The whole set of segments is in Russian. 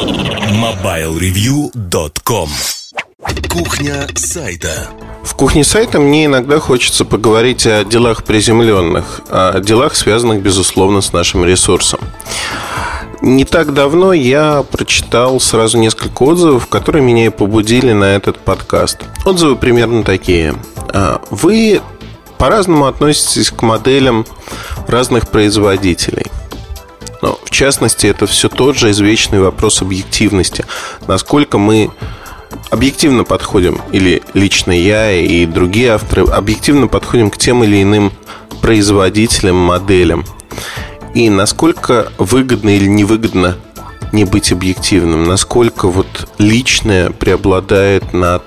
MobileReview.com Кухня сайта В кухне сайта мне иногда хочется поговорить о делах приземленных, о делах, связанных, безусловно, с нашим ресурсом. Не так давно я прочитал сразу несколько отзывов, которые меня и побудили на этот подкаст. Отзывы примерно такие. А, вы по-разному относитесь к моделям разных производителей. Но, в частности, это все тот же извечный вопрос объективности. Насколько мы объективно подходим, или лично я и другие авторы, объективно подходим к тем или иным производителям, моделям. И насколько выгодно или невыгодно не быть объективным, насколько вот личное преобладает над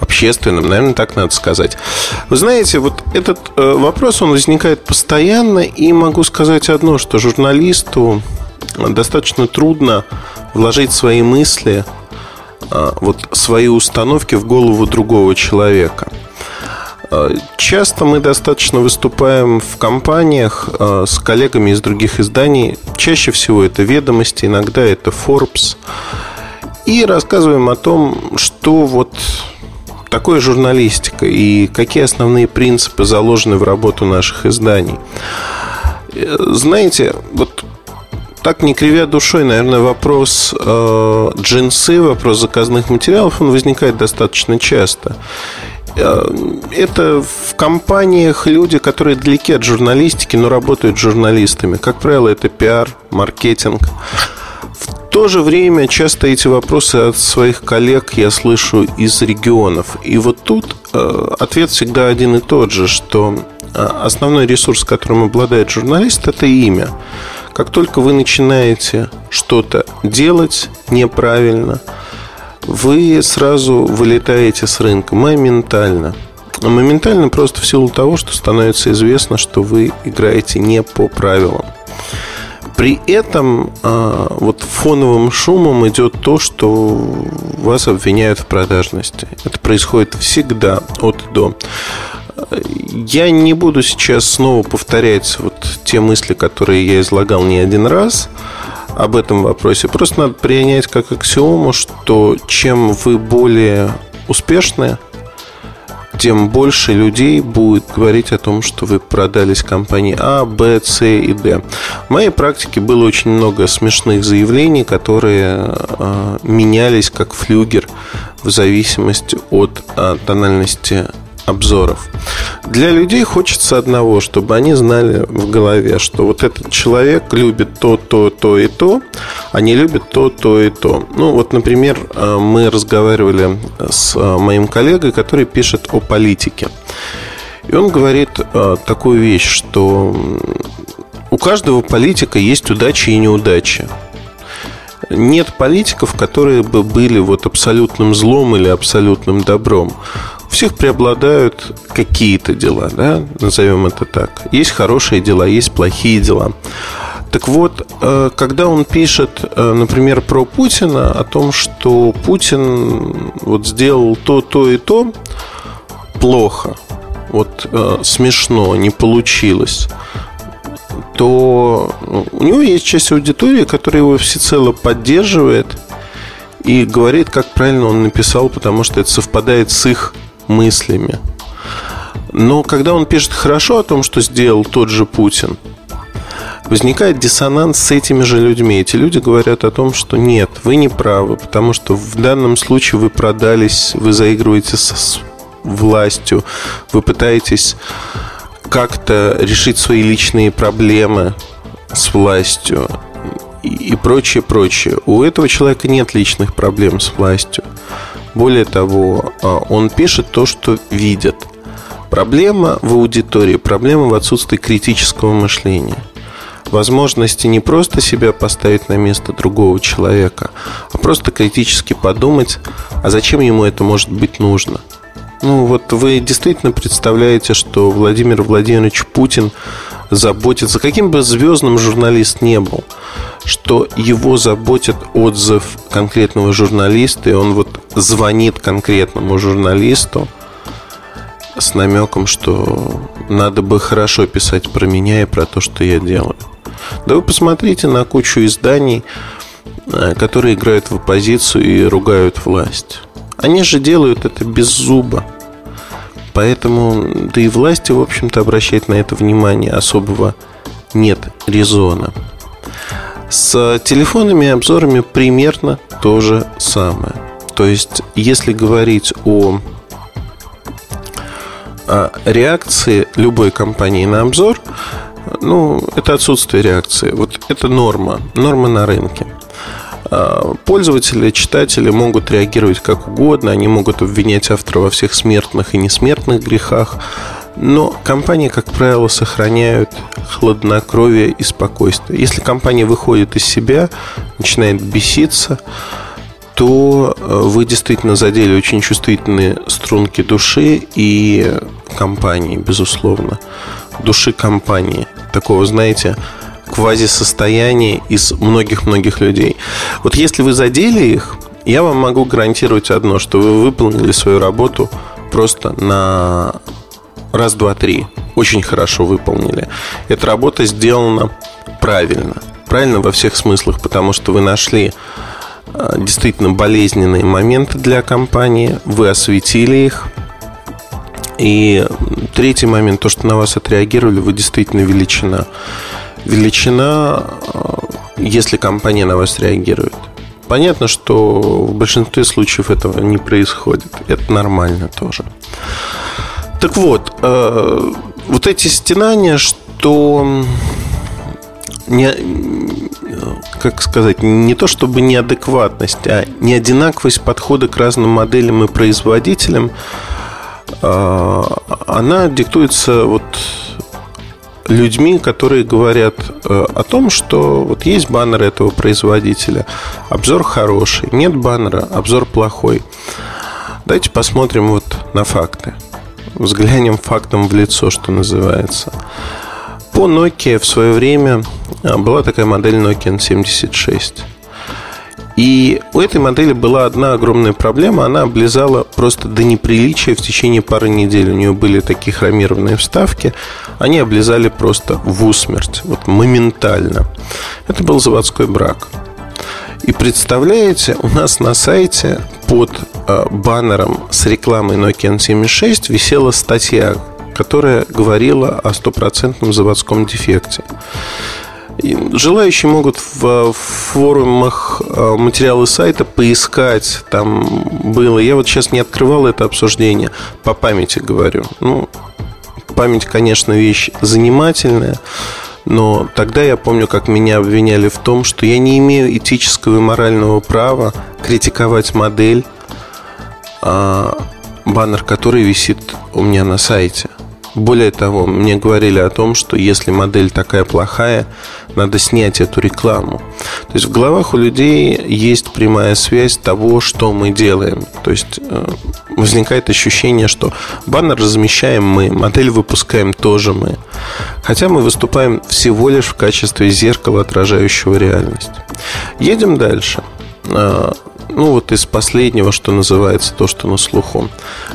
общественным, наверное, так надо сказать. Вы знаете, вот этот э, вопрос, он возникает постоянно, и могу сказать одно, что журналисту достаточно трудно вложить свои мысли, э, вот свои установки в голову другого человека. Э, часто мы достаточно выступаем в компаниях с коллегами из других изданий. Чаще всего это ведомости, иногда это Forbes. И рассказываем о том, что вот такое журналистика и какие основные принципы заложены в работу наших изданий. Э, знаете, вот так не кривя душой, наверное, вопрос э, джинсы, вопрос заказных материалов, он возникает достаточно часто. Э, это в компаниях люди, которые далеки от журналистики, но работают журналистами. Как правило, это пиар, маркетинг то же время часто эти вопросы от своих коллег я слышу из регионов. И вот тут э, ответ всегда один и тот же, что э, основной ресурс, которым обладает журналист, это имя. Как только вы начинаете что-то делать неправильно, вы сразу вылетаете с рынка моментально. Моментально просто в силу того, что становится известно, что вы играете не по правилам. При этом а, вот фоновым шумом идет то, что вас обвиняют в продажности. Это происходит всегда от до. Я не буду сейчас снова повторять вот те мысли, которые я излагал не один раз об этом вопросе. Просто надо принять как аксиому, что чем вы более успешны, тем больше людей будет говорить о том, что вы продались компании А, Б, С и Д. В моей практике было очень много смешных заявлений, которые э, менялись как флюгер в зависимости от э, тональности обзоров. Для людей хочется одного, чтобы они знали в голове, что вот этот человек любит то, то, то и то, а не любит то, то и то. Ну, вот, например, э, мы разговаривали с э, моим коллегой, который пишет о политике. И он говорит э, такую вещь, что у каждого политика есть удачи и неудачи нет политиков, которые бы были вот абсолютным злом или абсолютным добром. У всех преобладают какие-то дела, да, назовем это так. Есть хорошие дела, есть плохие дела. Так вот, э, когда он пишет, э, например, про Путина, о том, что Путин вот сделал то, то и то плохо, вот э, смешно, не получилось, то у него есть часть аудитории, которая его всецело поддерживает и говорит, как правильно он написал, потому что это совпадает с их мыслями. Но когда он пишет хорошо о том, что сделал тот же Путин, возникает диссонанс с этими же людьми. Эти люди говорят о том, что нет, вы не правы, потому что в данном случае вы продались, вы заигрываете с властью, вы пытаетесь как-то решить свои личные проблемы с властью и прочее, прочее. У этого человека нет личных проблем с властью. Более того, а, он пишет то, что видит. Проблема в аудитории, проблема в отсутствии критического мышления. Возможности не просто себя поставить на место другого человека, а просто критически подумать, а зачем ему это может быть нужно. Ну вот вы действительно представляете, что Владимир Владимирович Путин заботится, каким бы звездным журналист не был, что его заботит отзыв конкретного журналиста, и он вот звонит конкретному журналисту с намеком, что надо бы хорошо писать про меня и про то, что я делаю. Да вы посмотрите на кучу изданий, э, которые играют в оппозицию и ругают власть. Они же делают это без зуба. Поэтому, да и власти, в общем-то, обращать на это внимание особого нет резона. С телефонами и обзорами примерно то же самое. То есть, если говорить о, реакции любой компании на обзор, ну, это отсутствие реакции. Вот это норма, норма на рынке. А, пользователи, читатели могут реагировать как угодно, они могут обвинять автора во всех смертных и несмертных грехах, но компании, как правило, сохраняют хладнокровие и спокойствие. Если компания выходит из себя, начинает беситься, то э, вы действительно задели очень чувствительные струнки души и компании, безусловно. Души компании. Такого, знаете, квазисостояние из многих-многих людей. Вот если вы задели их, я вам могу гарантировать одно, что вы выполнили свою работу просто на раз, два, три. Очень хорошо выполнили. Эта работа сделана правильно. Правильно во всех смыслах, потому что вы нашли а, действительно болезненные моменты для компании, вы осветили их. И третий момент, то, что на вас отреагировали, вы действительно величина величина, э, если компания на вас реагирует. Понятно, что в большинстве случаев этого не происходит. Это нормально тоже. Так вот, э, вот эти стенания, что не, как сказать, не то чтобы неадекватность, а неодинаковость подхода к разным моделям и производителям, э, она диктуется вот людьми, которые говорят э, о том, что вот есть баннер этого производителя, обзор хороший, нет баннера, обзор плохой. Давайте посмотрим вот на факты. Взглянем фактом в лицо, что называется. По Nokia в свое время э, была такая модель Nokia N76. И у этой модели была одна огромная проблема. Она облизала просто до неприличия в течение пары недель. У нее были такие хромированные вставки. Они облизали просто в усмерть. Вот моментально. Это был заводской брак. И представляете, у нас на сайте под э, баннером с рекламой Nokia N76 висела статья, которая говорила о стопроцентном заводском дефекте. Желающие могут в форумах э, материалы сайта поискать. Там было. Я вот сейчас не открывал это обсуждение. По памяти говорю. Ну, память, конечно, вещь занимательная. Но тогда я помню, как меня обвиняли в том, что я не имею этического и морального права критиковать модель, а, баннер который висит у меня на сайте. Более того, мне говорили о том, что если модель такая плохая, надо снять эту рекламу. То есть в головах у людей есть прямая связь того, что мы делаем. То есть э, возникает ощущение, что баннер размещаем мы, модель выпускаем тоже мы. Хотя мы выступаем всего лишь в качестве зеркала, отражающего реальность. Едем дальше. Ну вот из последнего, что называется, то, что на слуху.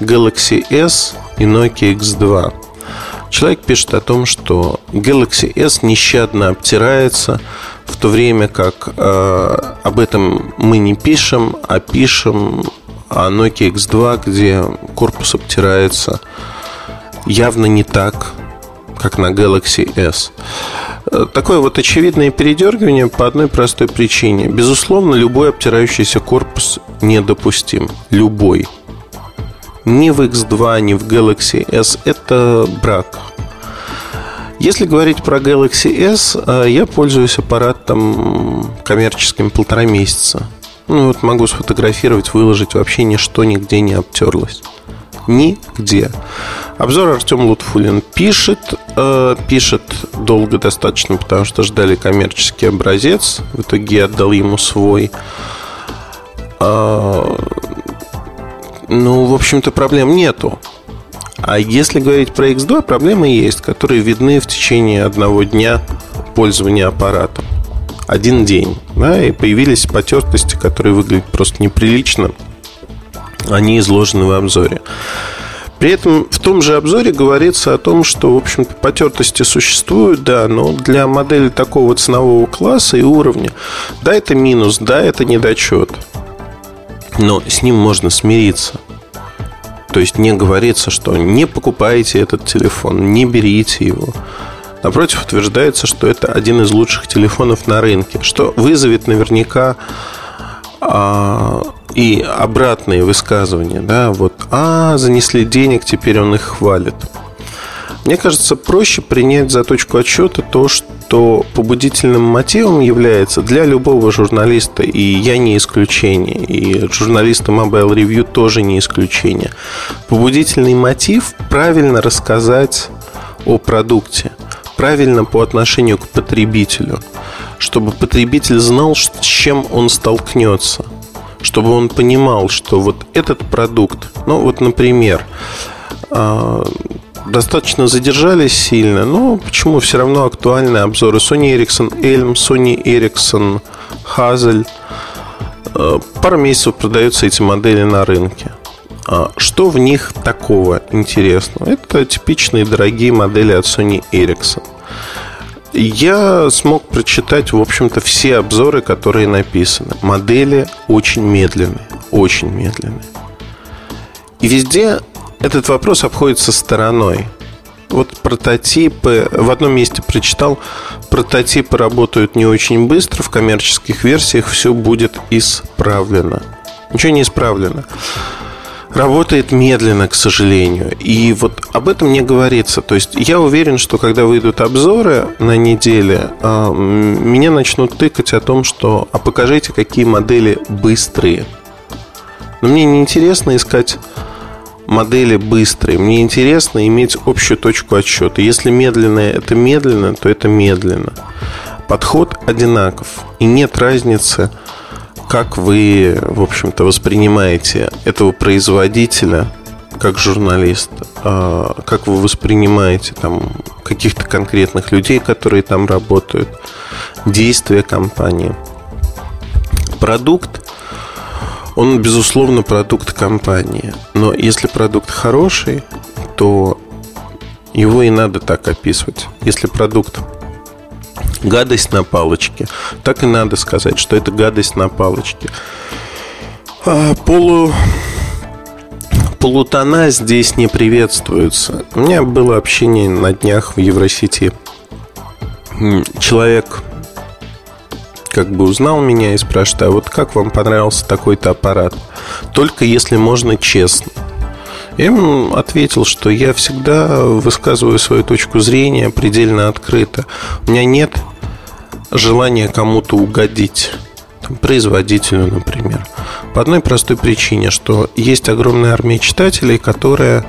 Galaxy S и Nokia X2. Человек пишет о том, что Galaxy S нещадно обтирается, в то время как э, об этом мы не пишем, а пишем о Nokia X2, где корпус обтирается явно не так, как на Galaxy S. Э, такое вот очевидное передергивание по одной простой причине. Безусловно, любой обтирающийся корпус недопустим. Любой. Ни в X2, ни в Galaxy S это брак. Если говорить про Galaxy S, э, я пользуюсь аппаратом коммерческим полтора месяца. Ну вот могу сфотографировать, выложить, вообще ничто нигде не обтерлось. Нигде. Обзор Артем Лутфулин пишет. Э, пишет долго достаточно, потому что ждали коммерческий образец. В итоге я отдал ему свой. Э, ну, в общем-то, проблем нету. А если говорить про X2, проблемы есть, которые видны в течение одного дня пользования аппаратом. Один день. Да, и появились потертости, которые выглядят просто неприлично. Они изложены в обзоре. При этом в том же обзоре говорится о том, что, в общем-то, потертости существуют, да, но для модели такого ценового класса и уровня, да, это минус, да, это недочет. Но с ним можно смириться. То есть не говорится, что не покупайте этот телефон, не берите его. Напротив, утверждается, что это один из лучших телефонов на рынке, что вызовет наверняка а, и обратные высказывания, да, вот, а, занесли денег, теперь он их хвалит. Мне кажется, проще принять за точку отсчета то, что побудительным мотивом является для любого журналиста, и я не исключение, и журналисты Mobile Review тоже не исключение. Побудительный мотив правильно рассказать о продукте, правильно по отношению к потребителю, чтобы потребитель знал, с чем он столкнется – чтобы он понимал, что вот этот продукт, ну вот, например, а, достаточно задержались сильно, но почему все равно актуальны обзоры Sony Ericsson Elm, Sony Ericsson Hazel. А, пару месяцев продаются эти модели на рынке. А, что в них такого интересного? Это типичные дорогие модели от Sony Ericsson. Я смог прочитать, в общем-то, все обзоры, которые написаны. Модели очень медленные, очень медленные. И везде этот вопрос обходится стороной. Вот прототипы, в одном месте прочитал, прототипы работают не очень быстро, в коммерческих версиях все будет исправлено. Ничего не исправлено работает медленно, к сожалению. И вот об этом не говорится. То есть я уверен, что когда выйдут обзоры на неделе, а, меня начнут тыкать о том, что а покажите, какие модели быстрые. Но мне не интересно искать модели быстрые. Мне интересно иметь общую точку отсчета. Если медленное это медленно, то это медленно. Подход одинаков. И нет разницы, как вы, в общем-то, воспринимаете этого производителя как журналист? А, как вы воспринимаете там каких-то конкретных людей, которые там работают? Действия компании? Продукт он, безусловно, продукт компании. Но если продукт хороший, то его и надо так описывать. Если продукт гадость на палочке. Так и надо сказать, что это гадость на палочке. А, полу... Полутона здесь не приветствуются. У меня было общение на днях в Евросети. Человек как бы узнал меня и спрашивает, а вот как вам понравился такой-то аппарат? Только если можно честно. Я ему ответил, что я всегда высказываю свою точку зрения предельно открыто. У меня нет желания кому-то угодить там, производителю, например. По одной простой причине, что есть огромная армия читателей, которая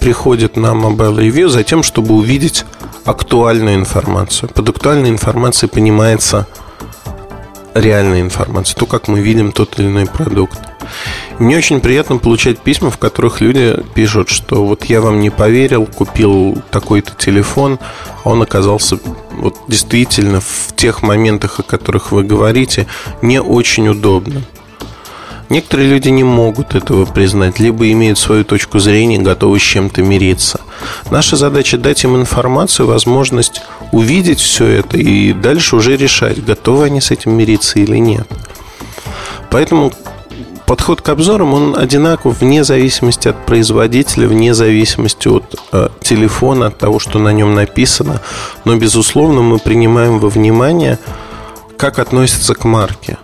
приходит на Mobile Review за тем, чтобы увидеть актуальную информацию. Под актуальной информацией понимается реальная информация, то, как мы видим тот или иной продукт. Мне очень приятно получать письма, в которых люди пишут, что вот я вам не поверил, купил такой-то телефон, а он оказался вот действительно в тех моментах, о которых вы говорите, не очень удобным. Некоторые люди не могут этого признать, либо имеют свою точку зрения, готовы с чем-то мириться. Наша задача дать им информацию, возможность увидеть все это и дальше уже решать, готовы они с этим мириться или нет. Поэтому подход к обзорам, он одинаков вне зависимости от производителя, вне зависимости от э, телефона, от того, что на нем написано. Но, безусловно, мы принимаем во внимание, как относится к марке.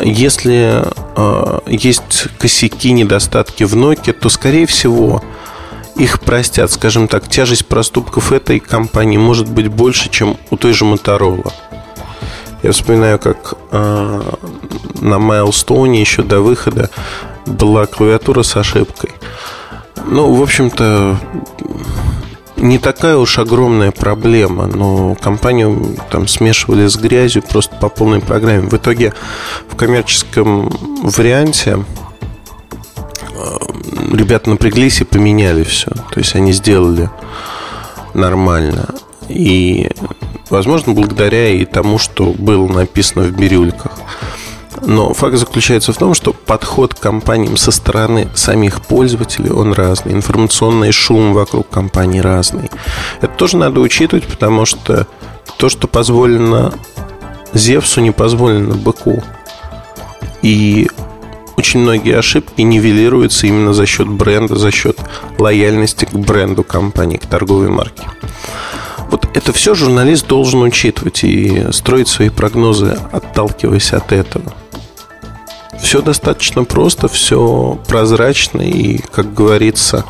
Если э, есть косяки, недостатки в Nokia, то, скорее всего, их простят. Скажем так, тяжесть проступков этой компании может быть больше, чем у той же Motorola. Я вспоминаю, как э, на Milestone еще до выхода была клавиатура с ошибкой. Ну, в общем-то, не такая уж огромная проблема, но компанию там смешивали с грязью просто по полной программе. В итоге в коммерческом варианте э, ребята напряглись и поменяли все. То есть они сделали нормально. И, возможно, благодаря и тому, что было написано в бирюльках. Но факт заключается в том, что подход к компаниям со стороны самих пользователей, он разный. Информационный шум вокруг компании разный. Это тоже надо учитывать, потому что то, что позволено Зевсу, не позволено быку. И очень многие ошибки нивелируются именно за счет бренда, за счет лояльности к бренду компании, к торговой марке. Вот это все журналист должен учитывать и строить свои прогнозы, отталкиваясь от этого. Все достаточно просто, все прозрачно и, как говорится,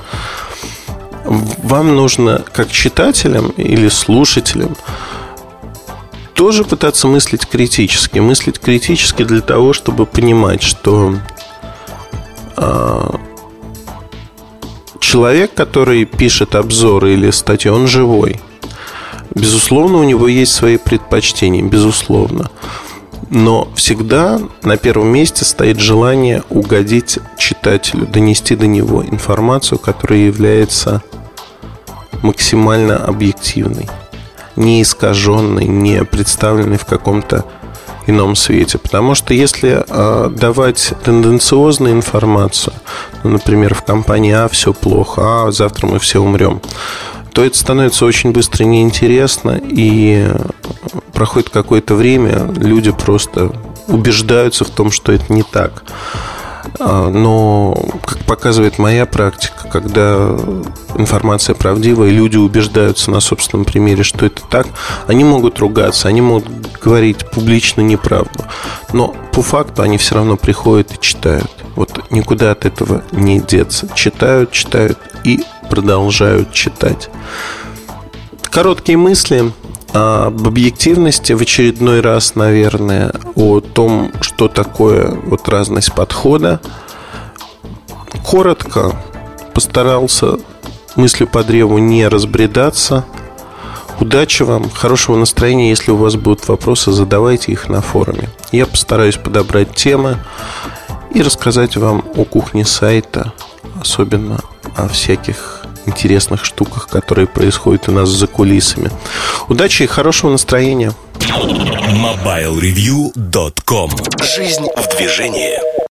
вам нужно, как читателям или слушателям, тоже пытаться мыслить критически. Мыслить критически для того, чтобы понимать, что а, человек, который пишет обзоры или статью, он живой. Безусловно, у него есть свои предпочтения, безусловно. Но всегда на первом месте стоит желание угодить читателю, донести до него информацию, которая является максимально объективной, не искаженной, не представленной в каком-то ином свете. Потому что если э, давать тенденциозную информацию, ну, например, в компании А все плохо, а завтра мы все умрем, то это становится очень быстро неинтересно, и проходит какое-то время, люди просто убеждаются в том, что это не так. А, но, как показывает моя практика, когда информация правдивая, люди убеждаются на собственном примере, что это так, они могут ругаться, они могут говорить публично неправду. Но по факту они все равно приходят и читают. Вот никуда от этого не деться. Читают, читают и продолжают читать. Короткие мысли об объективности в очередной раз, наверное, о том, что такое вот разность подхода. Коротко постарался мыслью по древу не разбредаться. Удачи вам, хорошего настроения. Если у вас будут вопросы, задавайте их на форуме. Я постараюсь подобрать темы и рассказать вам о кухне сайта, особенно о всяких интересных штуках, которые происходят у нас за кулисами. Удачи и хорошего настроения. MobileReview.com Жизнь в движении.